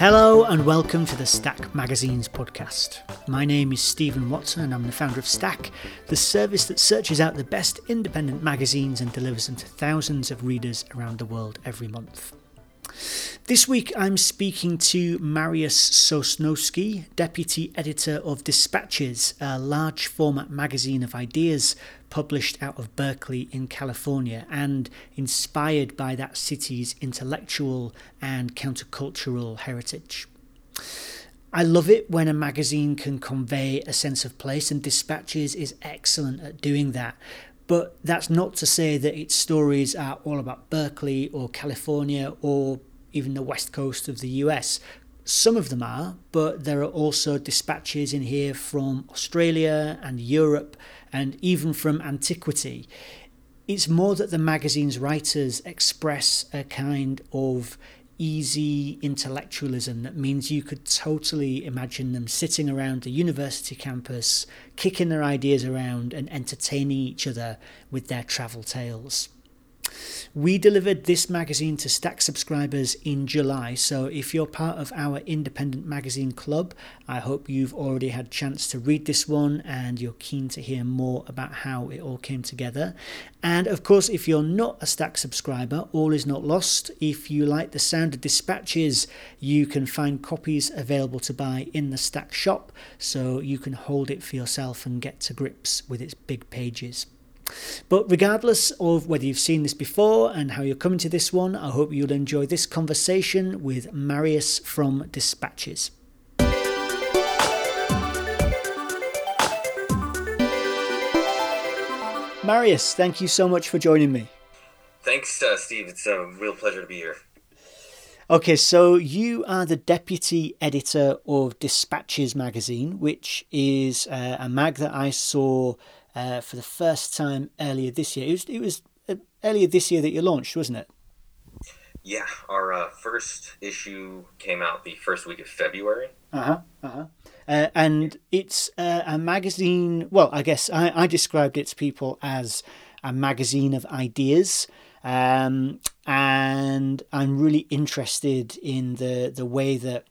Hello and welcome to the Stack Magazines podcast. My name is Stephen Watson and I'm the founder of Stack, the service that searches out the best independent magazines and delivers them to thousands of readers around the world every month. This week I'm speaking to Mariusz Sosnowski, Deputy Editor of Dispatches, a large format magazine of ideas published out of Berkeley in California and inspired by that city's intellectual and countercultural heritage. I love it when a magazine can convey a sense of place, and Dispatches is excellent at doing that. But that's not to say that its stories are all about Berkeley or California or even the west coast of the US. Some of them are, but there are also dispatches in here from Australia and Europe and even from antiquity. It's more that the magazine's writers express a kind of easy intellectualism that means you could totally imagine them sitting around a university campus, kicking their ideas around and entertaining each other with their travel tales. We delivered this magazine to Stack subscribers in July, so if you're part of our independent magazine club, I hope you've already had a chance to read this one and you're keen to hear more about how it all came together. And of course, if you're not a Stack subscriber, all is not lost. If you like the sound of dispatches, you can find copies available to buy in the Stack shop, so you can hold it for yourself and get to grips with its big pages. But regardless of whether you've seen this before and how you're coming to this one, I hope you'll enjoy this conversation with Marius from Dispatches. Marius, thank you so much for joining me. Thanks, uh, Steve. It's a real pleasure to be here. Okay, so you are the deputy editor of Dispatches magazine, which is uh, a mag that I saw uh, for the first time earlier this year. It was, it was uh, earlier this year that you launched, wasn't it? Yeah, our uh, first issue came out the first week of February. Uh-huh, uh-huh. Uh, and it's uh, a magazine. Well, I guess I, I described it to people as a magazine of ideas. Um, and I'm really interested in the the way that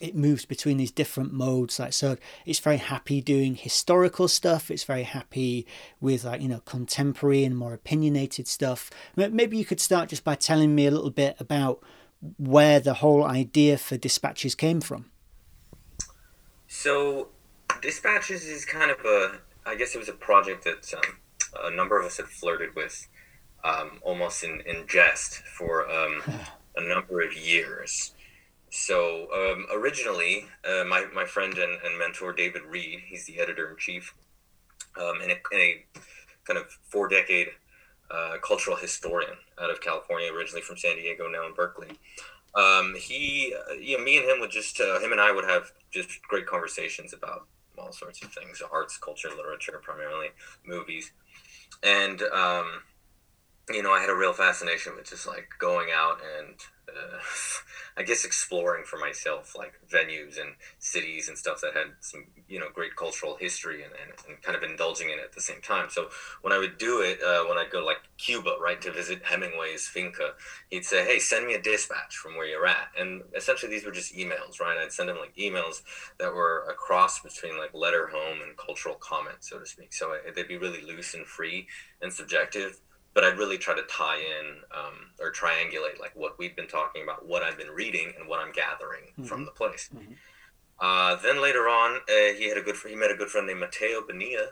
it moves between these different modes like so it's very happy doing historical stuff it's very happy with like you know contemporary and more opinionated stuff. Maybe you could start just by telling me a little bit about where the whole idea for dispatches came from. So dispatches is kind of a i guess it was a project that um, a number of us had flirted with um, almost in, in jest for um, a number of years so um, originally, uh, my, my friend and, and mentor David Reed, he's the editor in chief, um, and, a, and a kind of four decade uh, cultural historian out of California, originally from San Diego, now in Berkeley. Um, he, uh, you know, me and him would just, uh, him and I would have just great conversations about all sorts of things, arts, culture, literature, primarily movies. And, um, you know, I had a real fascination with just like going out and uh, I guess exploring for myself like venues and cities and stuff that had some you know great cultural history and, and, and kind of indulging in it at the same time. So when I would do it, uh, when I'd go to like Cuba, right, to visit Hemingway's finca, he'd say, "Hey, send me a dispatch from where you're at." And essentially, these were just emails, right? I'd send him like emails that were a cross between like letter home and cultural comment, so to speak. So uh, they'd be really loose and free and subjective but I'd really try to tie in um, or triangulate like what we've been talking about, what I've been reading, and what I'm gathering mm-hmm. from the place. Mm-hmm. Uh, then later on, uh, he had a good he met a good friend named Mateo Bonilla.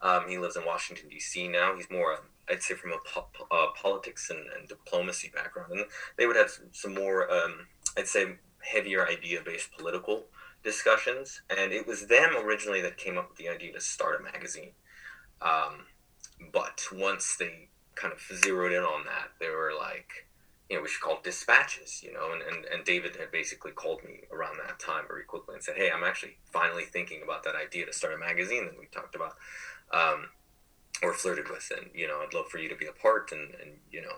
Um, he lives in Washington D.C. now. He's more, I'd say, from a po- uh, politics and, and, diplomacy background, and they would have some more, um, I'd say, heavier idea-based political discussions. And it was them originally that came up with the idea to start a magazine. Um, but once they kind of zeroed in on that. They were like, you know, we should call dispatches, you know, and, and, and David had basically called me around that time very quickly and said, Hey, I'm actually finally thinking about that idea to start a magazine that we talked about, um, or flirted with. And, you know, I'd love for you to be a part and, and you know,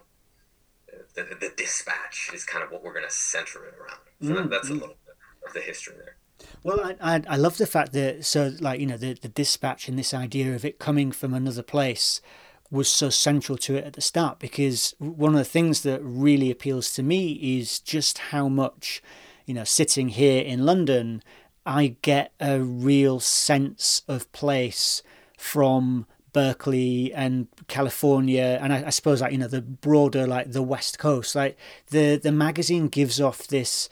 the, the dispatch is kind of what we're going to center it around. So mm-hmm. that, that's a mm. little bit of the history there. Well, I, I, I love the fact that so like you know the the dispatch and this idea of it coming from another place was so central to it at the start because one of the things that really appeals to me is just how much you know, sitting here in London, I get a real sense of place from Berkeley and California, and I, I, suppose like you know the broader like the West Coast. Like the the magazine gives off this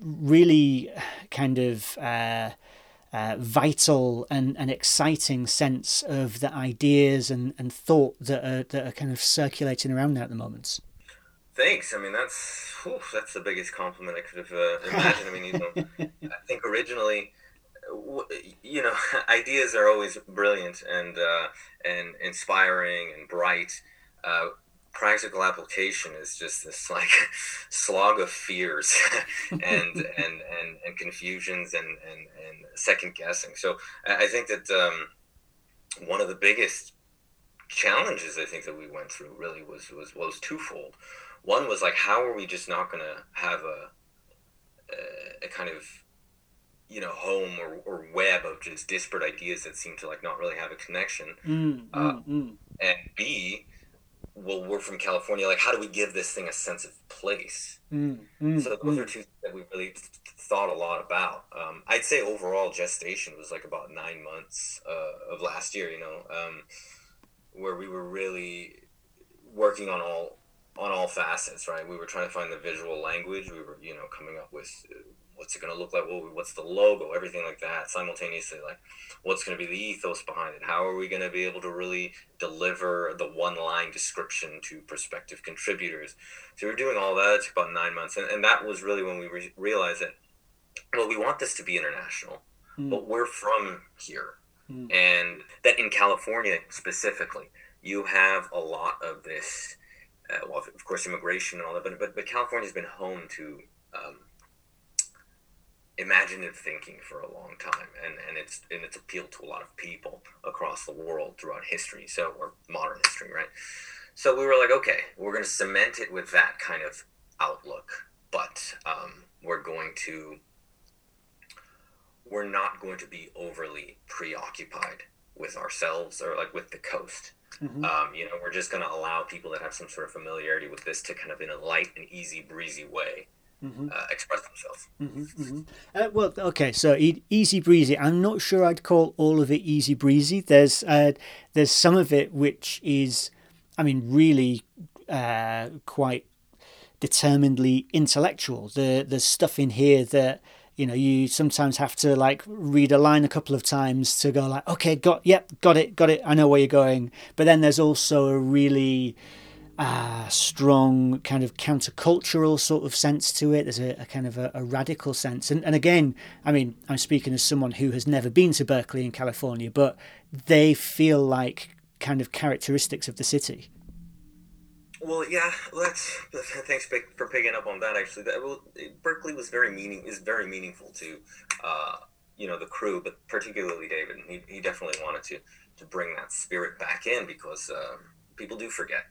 really kind of uh, uh, vital and, and exciting sense of the ideas and, and thought that are that are kind of circulating around there at the moment. Thanks. I mean, that's whew, that's the biggest compliment I could have uh, imagined. I mean, you know, I think originally, you know, ideas are always brilliant and uh, and inspiring and bright. Uh, practical application is just this like slog of fears and, and and and confusions and and and second guessing. So I think that um, one of the biggest challenges I think that we went through really was was was twofold. One was like, how are we just not going to have a, a, a kind of you know home or, or web of just disparate ideas that seem to like not really have a connection mm, uh, mm, mm. and b well we're from california like how do we give this thing a sense of place mm, mm, so those are two that we really thought a lot about um, i'd say overall gestation was like about nine months uh, of last year you know um, where we were really working on all on all facets, right? We were trying to find the visual language. We were, you know, coming up with uh, what's it going to look like? what's the logo? Everything like that. Simultaneously, like what's going to be the ethos behind it? How are we going to be able to really deliver the one line description to prospective contributors? So we are doing all that. It took about nine months, and, and that was really when we re- realized that well, we want this to be international, mm. but we're from here, mm. and that in California specifically, you have a lot of this uh, well, of course, immigration and all that, but but, but California's been home to um, imaginative thinking for a long time, and, and it's and it's appealed to a lot of people across the world throughout history, so or modern history, right? So we were like, okay, we're going to cement it with that kind of outlook, but um, we're going to we're not going to be overly preoccupied with ourselves or like with the coast Mm-hmm. Um, you know, we're just going to allow people that have some sort of familiarity with this to kind of, in a light and easy breezy way, mm-hmm. uh, express themselves. Mm-hmm, mm-hmm. uh, well, okay, so e- easy breezy. I'm not sure I'd call all of it easy breezy. There's uh, there's some of it which is, I mean, really uh, quite determinedly intellectual. The the stuff in here that you know you sometimes have to like read a line a couple of times to go like okay got yep got it got it i know where you're going but then there's also a really uh, strong kind of countercultural sort of sense to it there's a, a kind of a, a, radical sense and, and again i mean i'm speaking as someone who has never been to berkeley in california but they feel like kind of characteristics of the city well, yeah, let's. Thanks for picking up on that. Actually, that well, Berkeley was very meaning is very meaningful to, uh, you know, the crew, but particularly David. He, he definitely wanted to to bring that spirit back in because um, people do forget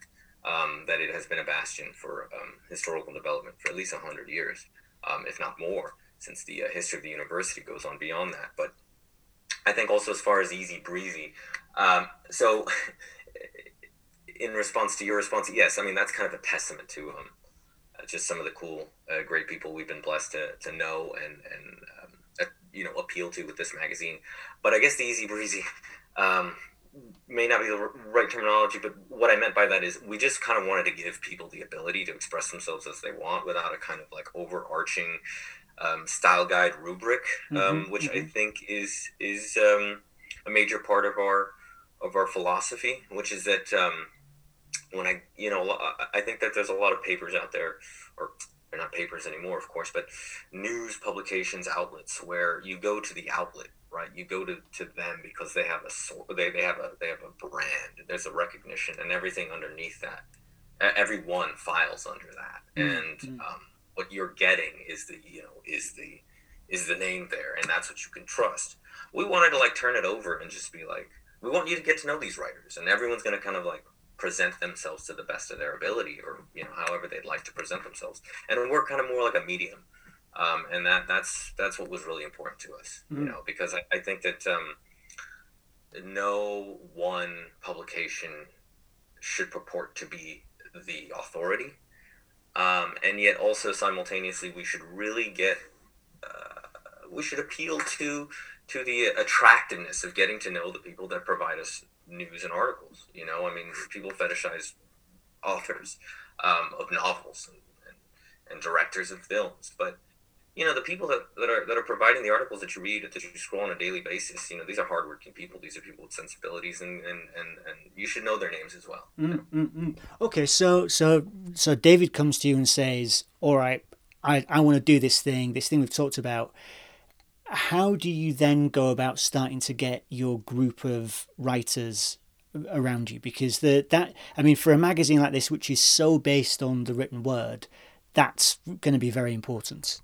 um, that it has been a bastion for um, historical development for at least hundred years, um, if not more, since the uh, history of the university goes on beyond that. But I think also as far as easy breezy, um, so. in response to your response, yes, I mean that's kind of a testament to um, uh, just some of the cool, uh, great people we've been blessed to, to know and and um, uh, you know appeal to with this magazine. But I guess the easy breezy may not be the right terminology, but what I meant by that is we just kind of wanted to give people the ability to express themselves as they want without a kind of like overarching um, style guide rubric, um, mm-hmm, which mm-hmm. I think is is um, a major part of our of our philosophy, which is that um, when I, you know, I think that there's a lot of papers out there, or they're not papers anymore, of course, but news publications, outlets where you go to the outlet, right? You go to, to them because they have a they, they have a they have a brand. There's a recognition and everything underneath that. Everyone files under that, mm-hmm. and um, what you're getting is the you know is the is the name there, and that's what you can trust. We wanted to like turn it over and just be like, we want you to get to know these writers, and everyone's gonna kind of like present themselves to the best of their ability or you know however they'd like to present themselves and we're kind of more like a medium um, and that that's that's what was really important to us mm-hmm. you know because I, I think that um, no one publication should purport to be the authority um, and yet also simultaneously we should really get uh, we should appeal to to the attractiveness of getting to know the people that provide us news and articles. You know, I mean, people fetishize authors um, of novels and, and, and, directors of films, but you know, the people that, that are that are providing the articles that you read that you scroll on a daily basis, you know, these are hardworking people. These are people with sensibilities, and and and, and you should know their names as well. Mm-hmm. Okay, so so so David comes to you and says, "All right, I I want to do this thing, this thing we've talked about." how do you then go about starting to get your group of writers around you because the that I mean for a magazine like this which is so based on the written word that's going to be very important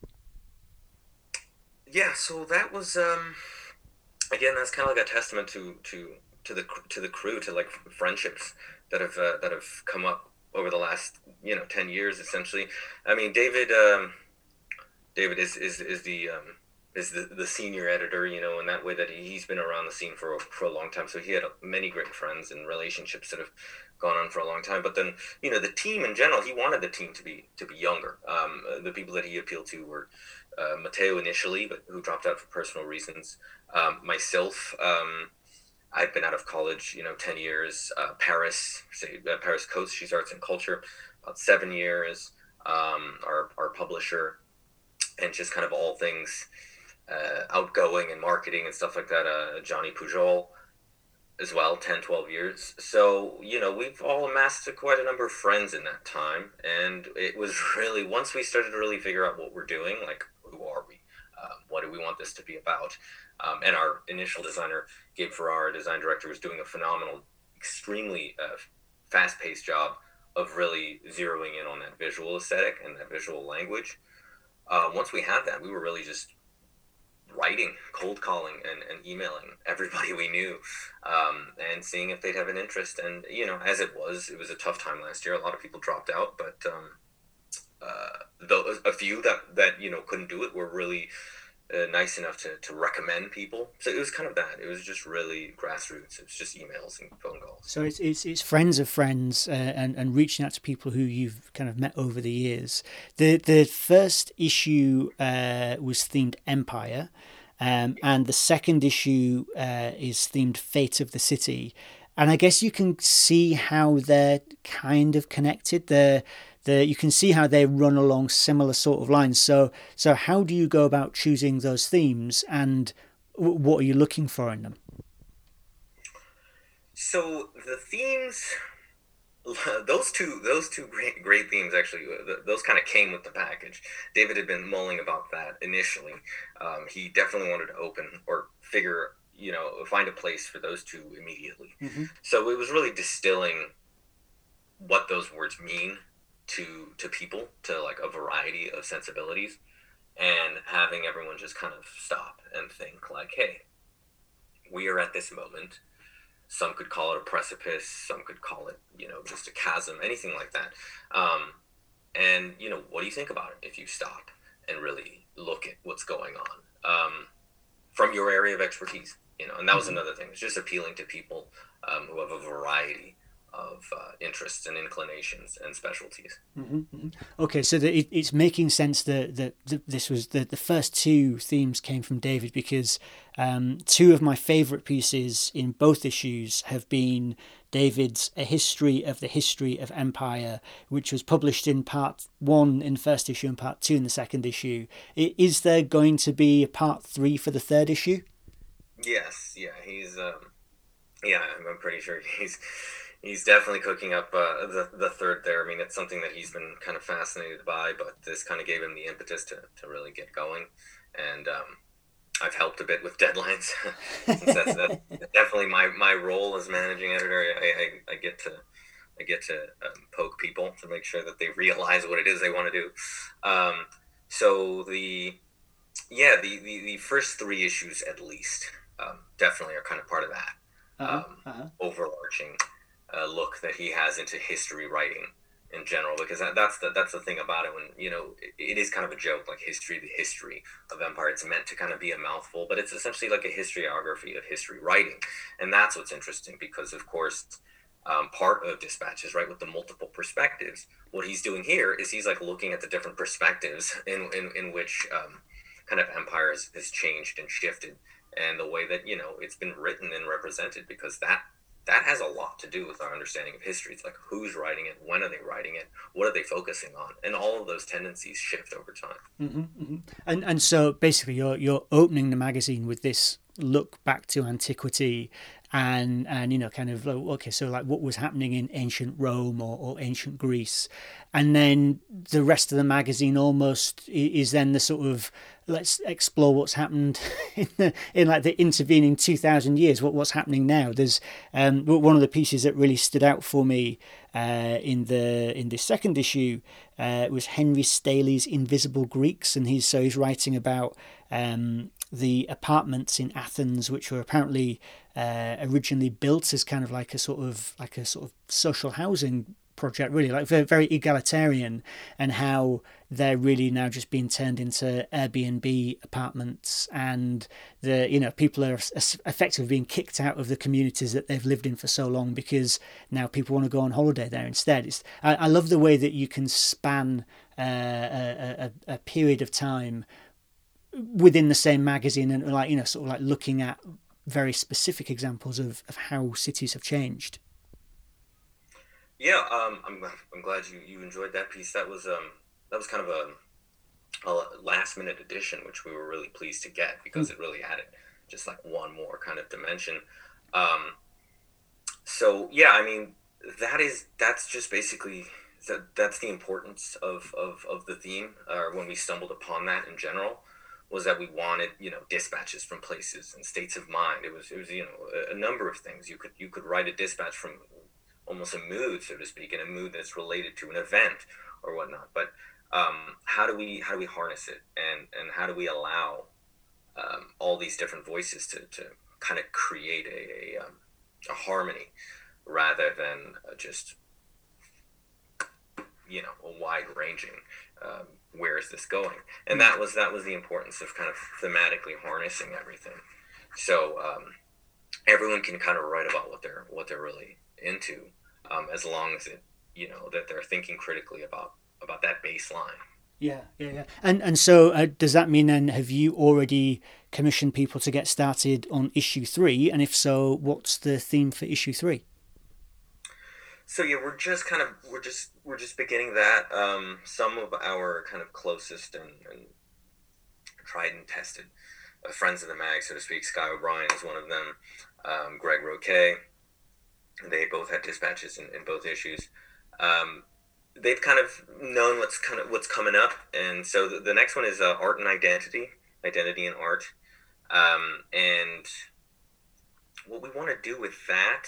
yeah so that was um again that's kind of like a testament to to to the to the crew to like friendships that have uh, that have come up over the last you know 10 years essentially i mean david um david is is is the um is the, the senior editor, you know, in that way that he, has been around the scene for, for a long time. So he had many great friends and relationships that have gone on for a long time. But then, you know, the team in general, he wanted the team to be to be younger. Um, the people that he appealed to were uh, Matteo initially, but who dropped out for personal reasons. Um, myself, um, I've been out of college, you know, 10 years. Uh, Paris, say, uh, Paris Coast, she's arts and culture, about seven years. Um, our, our publisher, and just kind of all things uh, outgoing and marketing and stuff like that. Uh, Johnny Pujol as well, 10, 12 years. So, you know, we've all amassed quite a number of friends in that time. And it was really, once we started to really figure out what we're doing, like, who are we? Um, what do we want this to be about? Um, and our initial designer, Gabe Farrar, design director, was doing a phenomenal, extremely uh, fast paced job of really zeroing in on that visual aesthetic and that visual language. Uh, once we had that, we were really just writing, cold calling, and, and emailing everybody we knew, um, and seeing if they'd have an interest. And you know, as it was, it was a tough time last year. A lot of people dropped out, but um, uh, though a few that that you know couldn't do it were really uh, nice enough to, to recommend people. So it was kind of that. It was just really grassroots. It was just emails and phone calls. So it's it's, it's friends of friends uh, and and reaching out to people who you've kind of met over the years. The the first issue uh, was themed Empire. Um, and the second issue uh, is themed Fate of the City. And I guess you can see how they're kind of connected. They're the you can see how they run along similar sort of lines. So so how do you go about choosing those themes, and what are you looking for in them? So the themes, those two those two great great themes actually those kind of came with the package. David had been mulling about that initially. Um, he definitely wanted to open or figure you know find a place for those two immediately. Mm-hmm. So it was really distilling what those words mean to to people to like a variety of sensibilities and having everyone just kind of stop and think like hey we are at this moment. Some could call it a precipice some could call it you know just a chasm anything like that. Um, and you know what do you think about it if you stop and really look at what's going on um, from your area of expertise you know? And that was mm-hmm. another thing it's just appealing to people um, who have a variety of uh, interests and inclinations and specialties. Mm-hmm, mm-hmm. Okay, so the, it, it's making sense that, that, that this was the, the first two themes came from David because um, two of my favourite pieces in both issues have been David's A History of the History of Empire, which was published in part one in the first issue and part two in the second issue. Is there going to be a part three for the third issue? Yes, yeah, he's, um, yeah, I'm pretty sure he's he's definitely cooking up uh, the the third there. I mean, it's something that he's been kind of fascinated by, but this kind of gave him the impetus to, to really get going. And um, I've helped a bit with deadlines. that's, that's, definitely my, my role as managing editor. I, I, I get to I get to um, poke people to make sure that they realize what it is they want to do. Um, so the yeah the, the, the first three issues at least um, definitely are kind of part of that uh-huh. Um, uh-huh. overarching uh, look that he has into history writing in general because that, that's the that's the thing about it when you know it, it is kind of a joke like history the history of empire. It's meant to kind of be a mouthful but it's essentially like a historiography of history writing. And that's what's interesting because of course um, part of dispatches, right, with the multiple perspectives. What he's doing here is he's like looking at the different perspectives in in, in which um, kind of empire has, has changed and shifted, and the way that you know it's been written and represented, because that that has a lot to do with our understanding of history. It's like who's writing it, when are they writing it, what are they focusing on, and all of those tendencies shift over time. Mm-hmm, mm-hmm. And and so basically, you're you're opening the magazine with this look back to antiquity and and you know kind of like, okay so like what was happening in ancient rome or, or ancient greece and then the rest of the magazine almost is then the sort of let's explore what's happened in the in like the intervening 2000 years what what's happening now. There's um one of the pieces that really stood out for me uh, in the in the second issue uh, was Henry Staley's Invisible Greeks. And he's so he's writing about um, the apartments in Athens which were apparently uh, originally built as kind of like a sort of like a sort of social housing project really like very, very egalitarian and how they're really now just being turned into airbnb apartments and the you know people are effectively being kicked out of the communities that they've lived in for so long because now people want to go on holiday there instead. It's i, I love the way that you can span uh, a, a, a period of time within the same magazine and like you know sort of like looking at very specific examples of, of how cities have changed yeah, um, I'm I'm glad you, you enjoyed that piece. That was um that was kind of a, a last minute addition, which we were really pleased to get because mm. it really added just like one more kind of dimension. Um, so yeah, I mean that is that's just basically that that's the importance of of, of the theme, or uh, when we stumbled upon that in general was that we wanted you know dispatches from places and states of mind it was it was you know a, a, number of things you could you could write a dispatch from almost a mood, so to speak, in a mood that's related to an event or whatnot. But um, how do we how do we harness it, and and how do we allow um, all these different voices to, to kind of create a a, um, a harmony rather than just you know a wide ranging um, where is this going? And that was that was the importance of kind of thematically harnessing everything. So um, everyone can kind of write about what they're what they're really into um, as long as it you know that they're thinking critically about about that baseline. Yeah, yeah, yeah. And and so uh, does that mean then have you already commissioned people to get started on issue three? And if so, what's the theme for issue three? So yeah, we're just kind of we're just we're just beginning that. Um, some of our kind of closest and, and tried and tested uh, friends of the mag, so to speak. Sky O'Brien is one of them. Um, Greg Roquet, they both had dispatches in, in both issues. Um, they've kind of known what's kind of what's coming up, and so the, the next one is uh, art and identity, identity and art, um, and what we want to do with that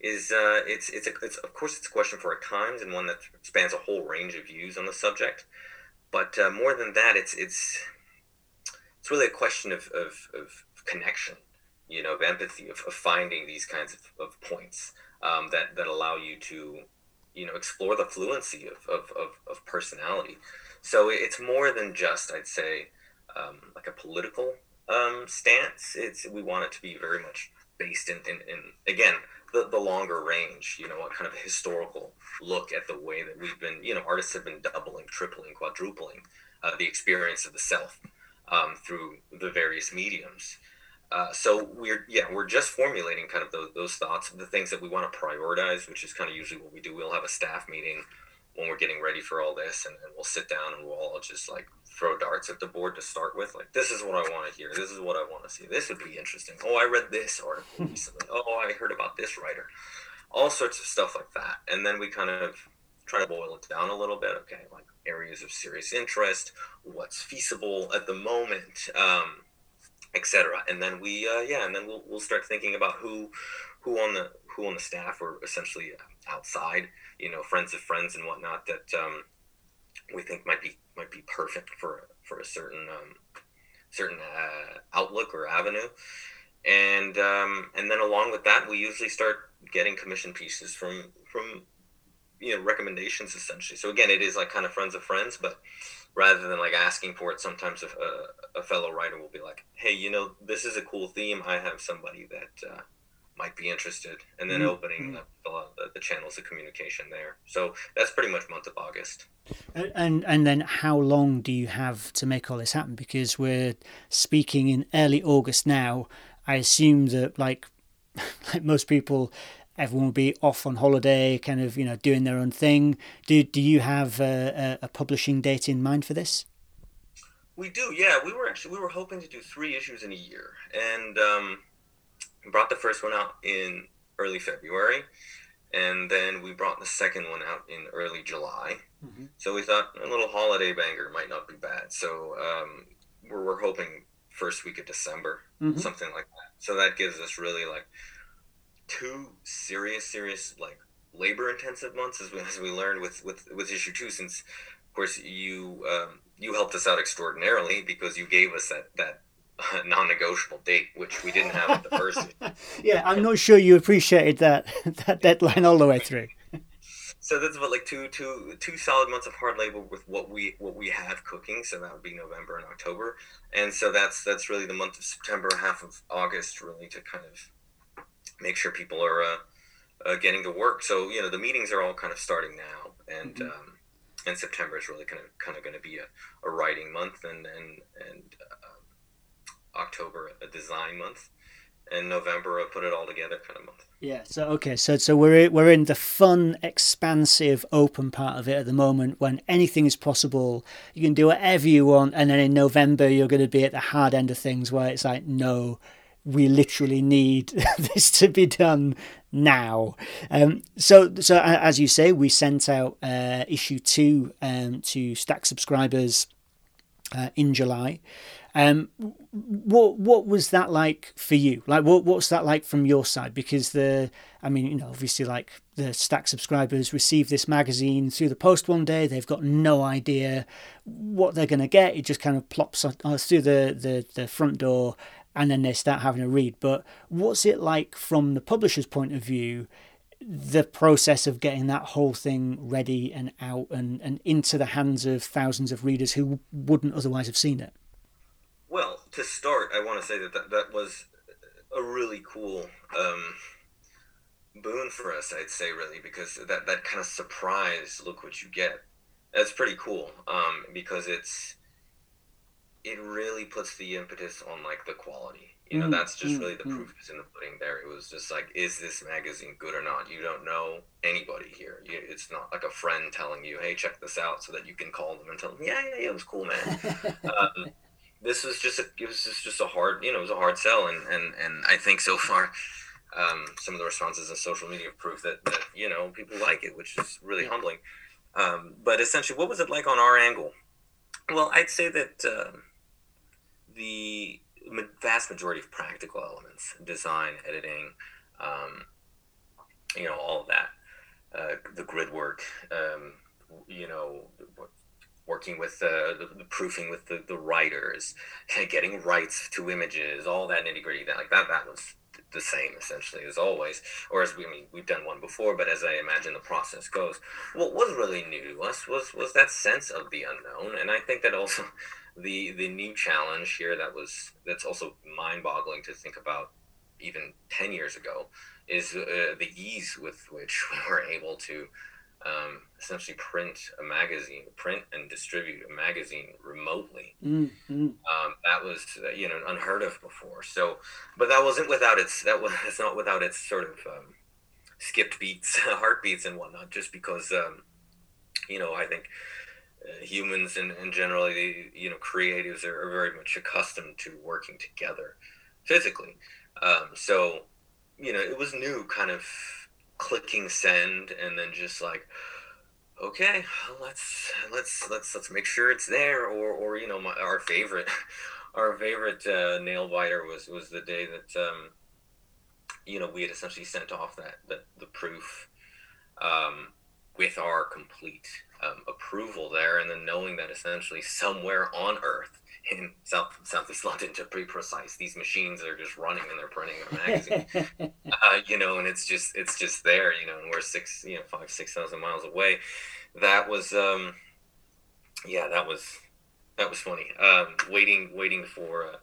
is uh, it's it's, a, it's of course it's a question for our times and one that spans a whole range of views on the subject, but uh, more than that, it's it's it's really a question of, of, of connection, you know, of empathy, of, of finding these kinds of, of points um, that that allow you to you know explore the fluency of, of, of, of personality. So it's more than just i'd say um, like a political um, stance. It's we want it to be very much based in, in, in again the, the longer range you know a kind of historical look at the way that we've been you know artists have been doubling tripling quadrupling uh, the experience of the self um, through the various mediums uh, so we're yeah we're just formulating kind of those, those thoughts the things that we want to prioritize which is kind of usually what we do. We'll have a staff meeting when we're getting ready for all this and, and we'll sit down and we'll all just like throw darts at the board to start with like this is what i want to hear. This is what i want to see. This would be interesting. Oh i read this article recently. Oh i heard about this writer. All sorts of stuff like that. And then we kind of try to boil it down a little bit. Okay like areas of serious interest what's feasible at the moment um, etc. And then we, uh, yeah, and then we'll, we'll start thinking about who, who on the who on the staff or essentially outside, you know, friends of friends and whatnot that um, we think might be might be perfect for for a certain um, certain uh, outlook or avenue. And um, and then along with that, we usually start getting commission pieces from from you know recommendations essentially. So again, it is like kind of friends of friends, but rather than like asking for it sometimes a, a, fellow writer will be like hey you know this is a cool theme i have somebody that uh, might be interested and then mm-hmm. opening mm-hmm. the, the, the channels of communication there. So that's pretty much month of August. And and then how long do you have to make all this happen? Because we're speaking in early August now. I assume that like like most people, everyone will be off on holiday, kind of you know doing their own thing. Do do you have a, a publishing date in mind for this? We do, yeah. We were actually we were hoping to do three issues in a year, and um, brought the first one out in early February, and then we brought the second one out in early July. Mm-hmm. So we thought a little holiday banger might not be bad. So um, we're, we're hoping first week of December, mm-hmm. something like that. So that gives us really like two serious, serious like labor intensive months as we, as we learned with, with, with issue two, since of course you, um, you helped us out extraordinarily because you gave us that, that non-negotiable date, which we didn't have at the first. yeah, I'm not sure you appreciated that that deadline all the way through. so that's about like two two two solid months of hard labor with what we what we have cooking. So that would be November and October, and so that's that's really the month of September, half of August, really to kind of make sure people are uh, uh, getting to work. So you know the meetings are all kind of starting now, and. Mm-hmm. Um, and September is really kind of kind of going to be a, a writing month, and and and uh, October a design month, and November a put it all together kind of month. Yeah. So okay. So so we're we're in the fun, expansive, open part of it at the moment when anything is possible. You can do whatever you want, and then in November you're going to be at the hard end of things where it's like no. We literally need this to be done now. Um, so, so as you say, we sent out uh, issue two um, to Stack subscribers uh, in July. Um, what what was that like for you? Like, what what's that like from your side? Because the, I mean, you know, obviously, like the Stack subscribers receive this magazine through the post one day. They've got no idea what they're going to get. It just kind of plops uh, through the, the the front door, and then they start having a read. But what's it like from the publisher's point of view? the process of getting that whole thing ready and out and, and into the hands of thousands of readers who wouldn't otherwise have seen it? Well, to start, I want to say that that, that was a really cool um, boon for us, I'd say, really, because that, that kind of surprise look what you get. That's pretty cool um, because it's it really puts the impetus on like the quality. You know, mm, that's just mm, really the mm. proof is in the pudding. There, it was just like, is this magazine good or not? You don't know anybody here. You, it's not like a friend telling you, "Hey, check this out," so that you can call them and tell them, "Yeah, yeah, yeah, it was cool, man." um, this was just a it was just a hard you know it was a hard sell and and and I think so far um, some of the responses on social media prove that that you know people like it which is really humbling um, but essentially what was it like on our angle well I'd say that uh, the vast majority of practical elements design editing um, you know all of that uh, the grid work um, you know working with the, the, the, proofing with the, the writers, getting rights to images, all that nitty gritty. That like that that was the same essentially as always. Or as we I mean we've done one before, but as I imagine the process goes, what was really new to us was was that sense of the unknown, and I think that also the the new challenge here that was that's also mind boggling to think about even ten years ago is uh, the ease with which we were able to um, essentially print a magazine, print and distribute a magazine remotely. Mm-hmm. Um, that was you know unheard of before. So, but that wasn't without its that was it's not without its sort of um, skipped beats, heartbeats, and whatnot. Just because um, you know I think. Humans and, and generally you know creatives are, are, very much accustomed to working together physically. Um, so you know it was new kind of clicking send and then just like okay let's let's let's let's make sure it's there or or you know my, our favorite our favorite uh, nail biter was was the day that um you know we had essentially sent off that, that the proof um with our complete um, approval there and then knowing that essentially somewhere on earth in South Southeast London to be precise. These machines are just running and they're printing their magazine, uh, you know, and it's just it's just there, you know, and we're six, you know, five six thousand miles away. That was, um, yeah, that was that was funny. Um, waiting waiting for uh,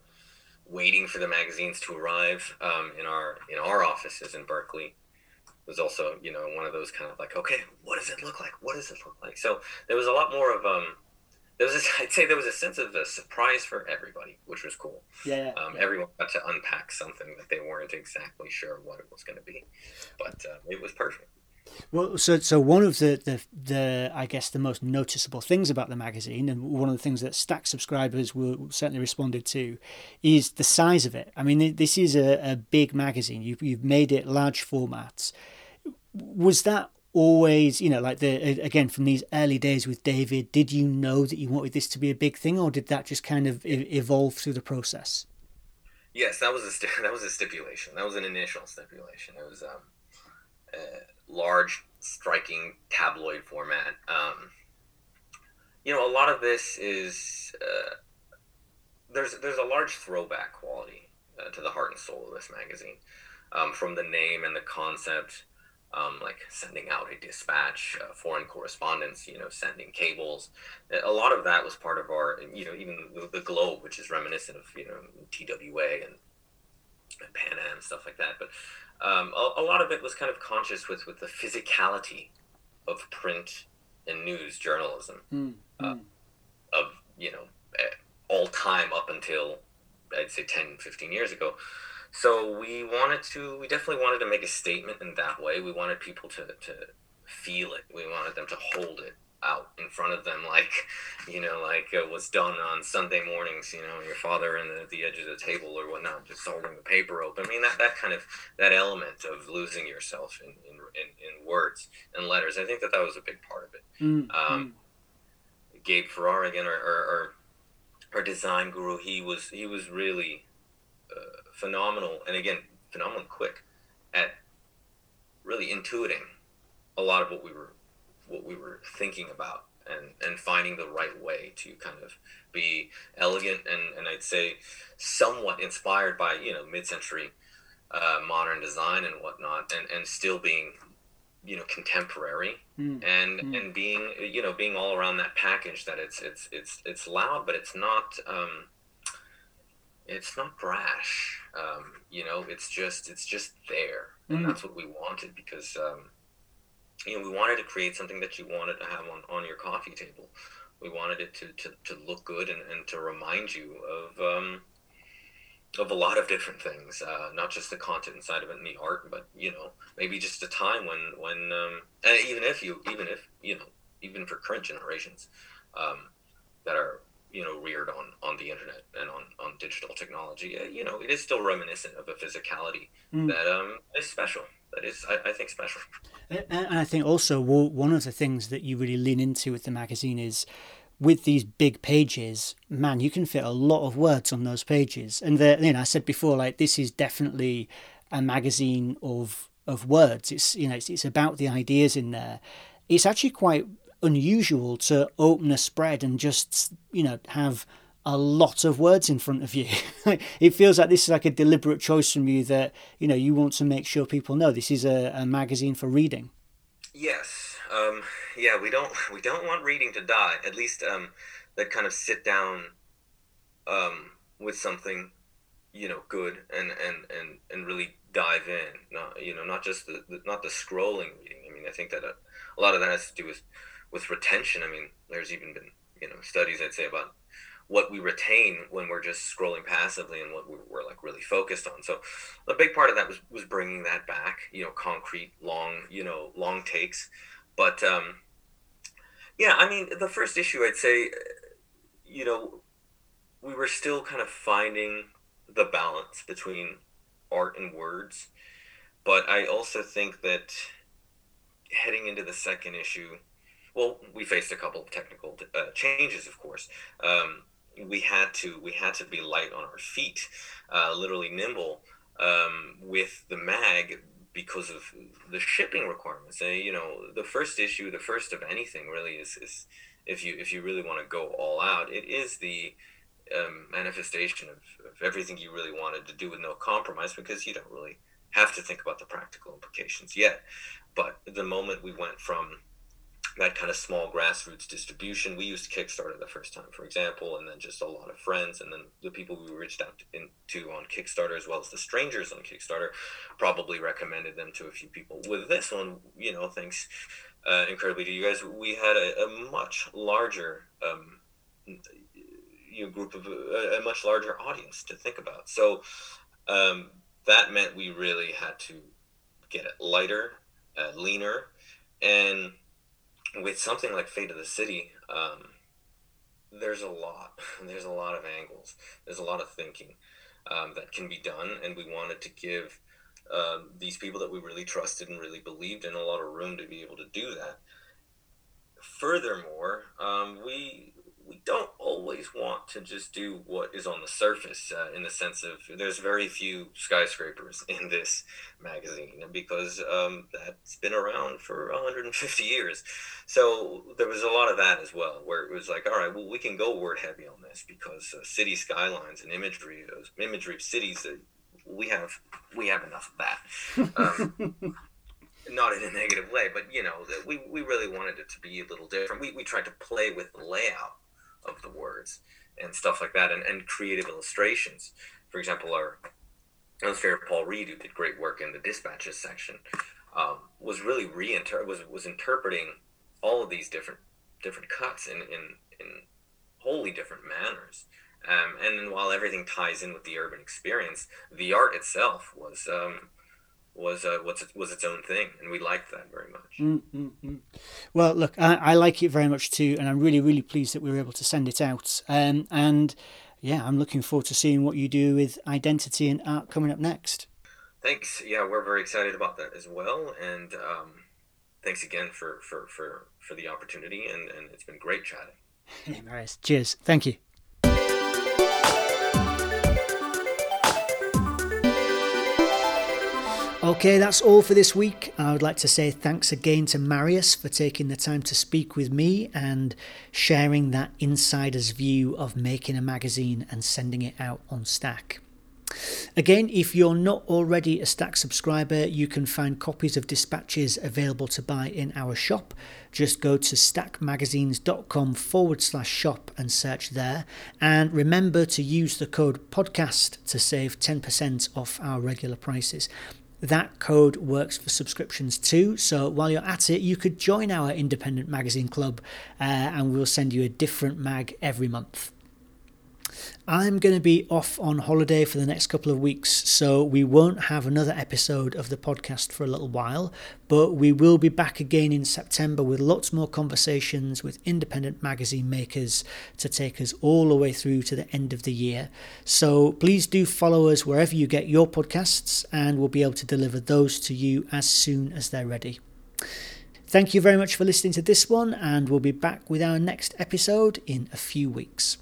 waiting for the magazines to arrive um, in our in our offices in Berkeley. Was also you know one of those kind of like okay what does it look like? What does it look like? So there was a lot more of um there was I'd say there was a sense of a surprise for everybody which was cool. Yeah, um, yeah. everyone got to unpack something that they weren't exactly sure what it was going to be. But uh, it was perfect well, so so one of the, the the I guess the most noticeable things about the magazine, and one of the things that Stack subscribers will certainly responded to, is the size of it. I mean, this is a, a big magazine. You've you've made it large formats. Was that always, you know, like the again from these early days with David? Did you know that you wanted this to be a big thing, or did that just kind of evolve through the process? Yes, that was a that was a stipulation. That was an initial stipulation. It was um, uh, large, striking tabloid format. Um, you know, a lot of this is uh, there's there's a large throwback quality uh, to the heart and soul of this magazine, um, from the name and the concept. Um, like sending out a dispatch, uh, foreign correspondence, you know, sending cables. A lot of that was part of our, you know, even the, the Globe, which is reminiscent of, you know, TWA and Pan Am, stuff like that. But um, a, a, lot of it was kind of conscious with with the physicality of print and news journalism mm, uh, of you know all time up until I'd say 10, 15 years ago. So we wanted to, we definitely wanted to make a statement in that way. We wanted people to, to feel it. We wanted them to hold it out in front of them, like you know, like it was done on Sunday mornings. You know, your father and the, the edge of the table or whatnot, just holding the paper open. I mean, that that kind of that element of losing yourself in in, in, in words and letters. I think that that was a big part of it. Mm-hmm. Um, Gabe Ferrar again, our, our, our our design guru, he was he was really uh, phenomenal, and again, phenomenal quick at really intuiting a lot of what we were what we were thinking about and and finding the right way to kind of be elegant and and I'd say somewhat inspired by you know mid-century uh, modern design and whatnot and and still being you know contemporary mm. and mm. and being you know being all around that package that it's it's it's it's loud but it's not um it's not brash um you know it's just it's just there and mm. that's what we wanted because um you know, we wanted to create something that you wanted to have on, on your coffee table. We wanted it to, to, to look good and, and to remind you of um, of a lot of different things, uh, not just the content inside of it and the art, but you know, maybe just a time when when um, and even if you even if you know even for current generations um, that are you know reared on on the internet and on on digital technology, uh, you know, it is still reminiscent of a physicality mm. that um, is special that is, I, I think, special. And I think also one of the things that you really lean into with the magazine is with these big pages, man, you can fit a lot of words on those pages. And the, you know, I said before, like this is definitely a magazine of of words. It's you know, it's, it's about the ideas in there. It's actually quite unusual to open a spread and just you know have a lot of words in front of you. it feels like this is like a deliberate choice from you that you know you want to make sure people know this is a, a magazine for reading. Yes, um, yeah, we don't we don't want reading to die. At least um, that kind of sit down um, with something, you know, good and and and and really dive in. Not you know not just the, the not the scrolling reading. I mean, I think that a, a lot of that has to do with with retention. I mean, there's even been you know studies I'd say about what we retain when we're just scrolling passively and what we're like really focused on. So a big part of that was, was bringing that back, you know, concrete, long, you know, long takes. But um, yeah, I mean, the first issue, I'd say, you know, we were still kind of finding the balance between art and words. But I also think that heading into the second issue, well, we faced a couple of technical uh, changes, of course. Um, we had to we had to be light on our feet, uh, literally nimble um, with the mag because of the shipping requirements. And, you know, the first issue, the first of anything, really is, is if you if you really want to go all out, it is the um, manifestation of, of everything you really wanted to do with no compromise because you don't really have to think about the practical implications yet. But the moment we went from that kind of small grassroots distribution. We used Kickstarter the first time, for example, and then just a lot of friends, and then the people we reached out to, to on Kickstarter, as well as the strangers on Kickstarter, probably recommended them to a few people. With this one, you know, thanks uh, incredibly to you guys, we had a, a much larger um, you know, group of a, a, much larger audience to think about. So um, that meant we really had to get it lighter, uh, leaner, and with something like Fate of the City, um, there's a lot. There's a lot of angles. There's a lot of thinking um, that can be done, and we wanted to give um, these people that we really trusted and really believed in a lot of room to be able to do that. Furthermore, um, we we don't always want to just do what is on the surface uh, in the sense of there's very few skyscrapers in this magazine because um, that's been around for 150 years so there was a lot of that as well where it was like all right well we can go word heavy on this because uh, city skylines and imagery those imagery of cities uh, we have we have enough of that um, not in a negative way, but you know, we, we really wanted it to be a little different. We, we tried to play with the layout of the words and stuff like that and, and creative illustrations. For example, our illustrator Paul Reed, who did great work in the dispatches section, um, was really reinter was was interpreting all of these different different cuts in in, in wholly different manners. Um, and while everything ties in with the urban experience, the art itself was um, was uh, was was its own thing, and we liked that very much. Mm-hmm. Well, look, I, I, like it very much too, and I'm really really pleased that we were able to send it out. Um, and yeah, I'm looking forward to seeing what you do with identity and art coming up next. Thanks. Yeah, we're very excited about that as well, and um, thanks again for for for for the opportunity, and and it's been great chatting. Cheers. Thank you. Okay, that's all for this week. I would like to say thanks again to Marius for taking the time to speak with me and sharing that insider's view of making a magazine and sending it out on Stack. Again, if you're not already a Stack subscriber, you can find copies of dispatches available to buy in our shop. Just go to stackmagazines.com forward slash shop and search there. And remember to use the code podcast to save 10% off our regular prices. That code works for subscriptions too. So while you're at it, you could join our independent magazine club uh, and we'll send you a different mag every month. I'm going to be off on holiday for the next couple of weeks, so we won't have another episode of the podcast for a little while, but we will be back again in September with lots more conversations with independent magazine makers to take us all the way through to the end of the year. So please do follow us wherever you get your podcasts, and we'll be able to deliver those to you as soon as they're ready. Thank you very much for listening to this one, and we'll be back with our next episode in a few weeks.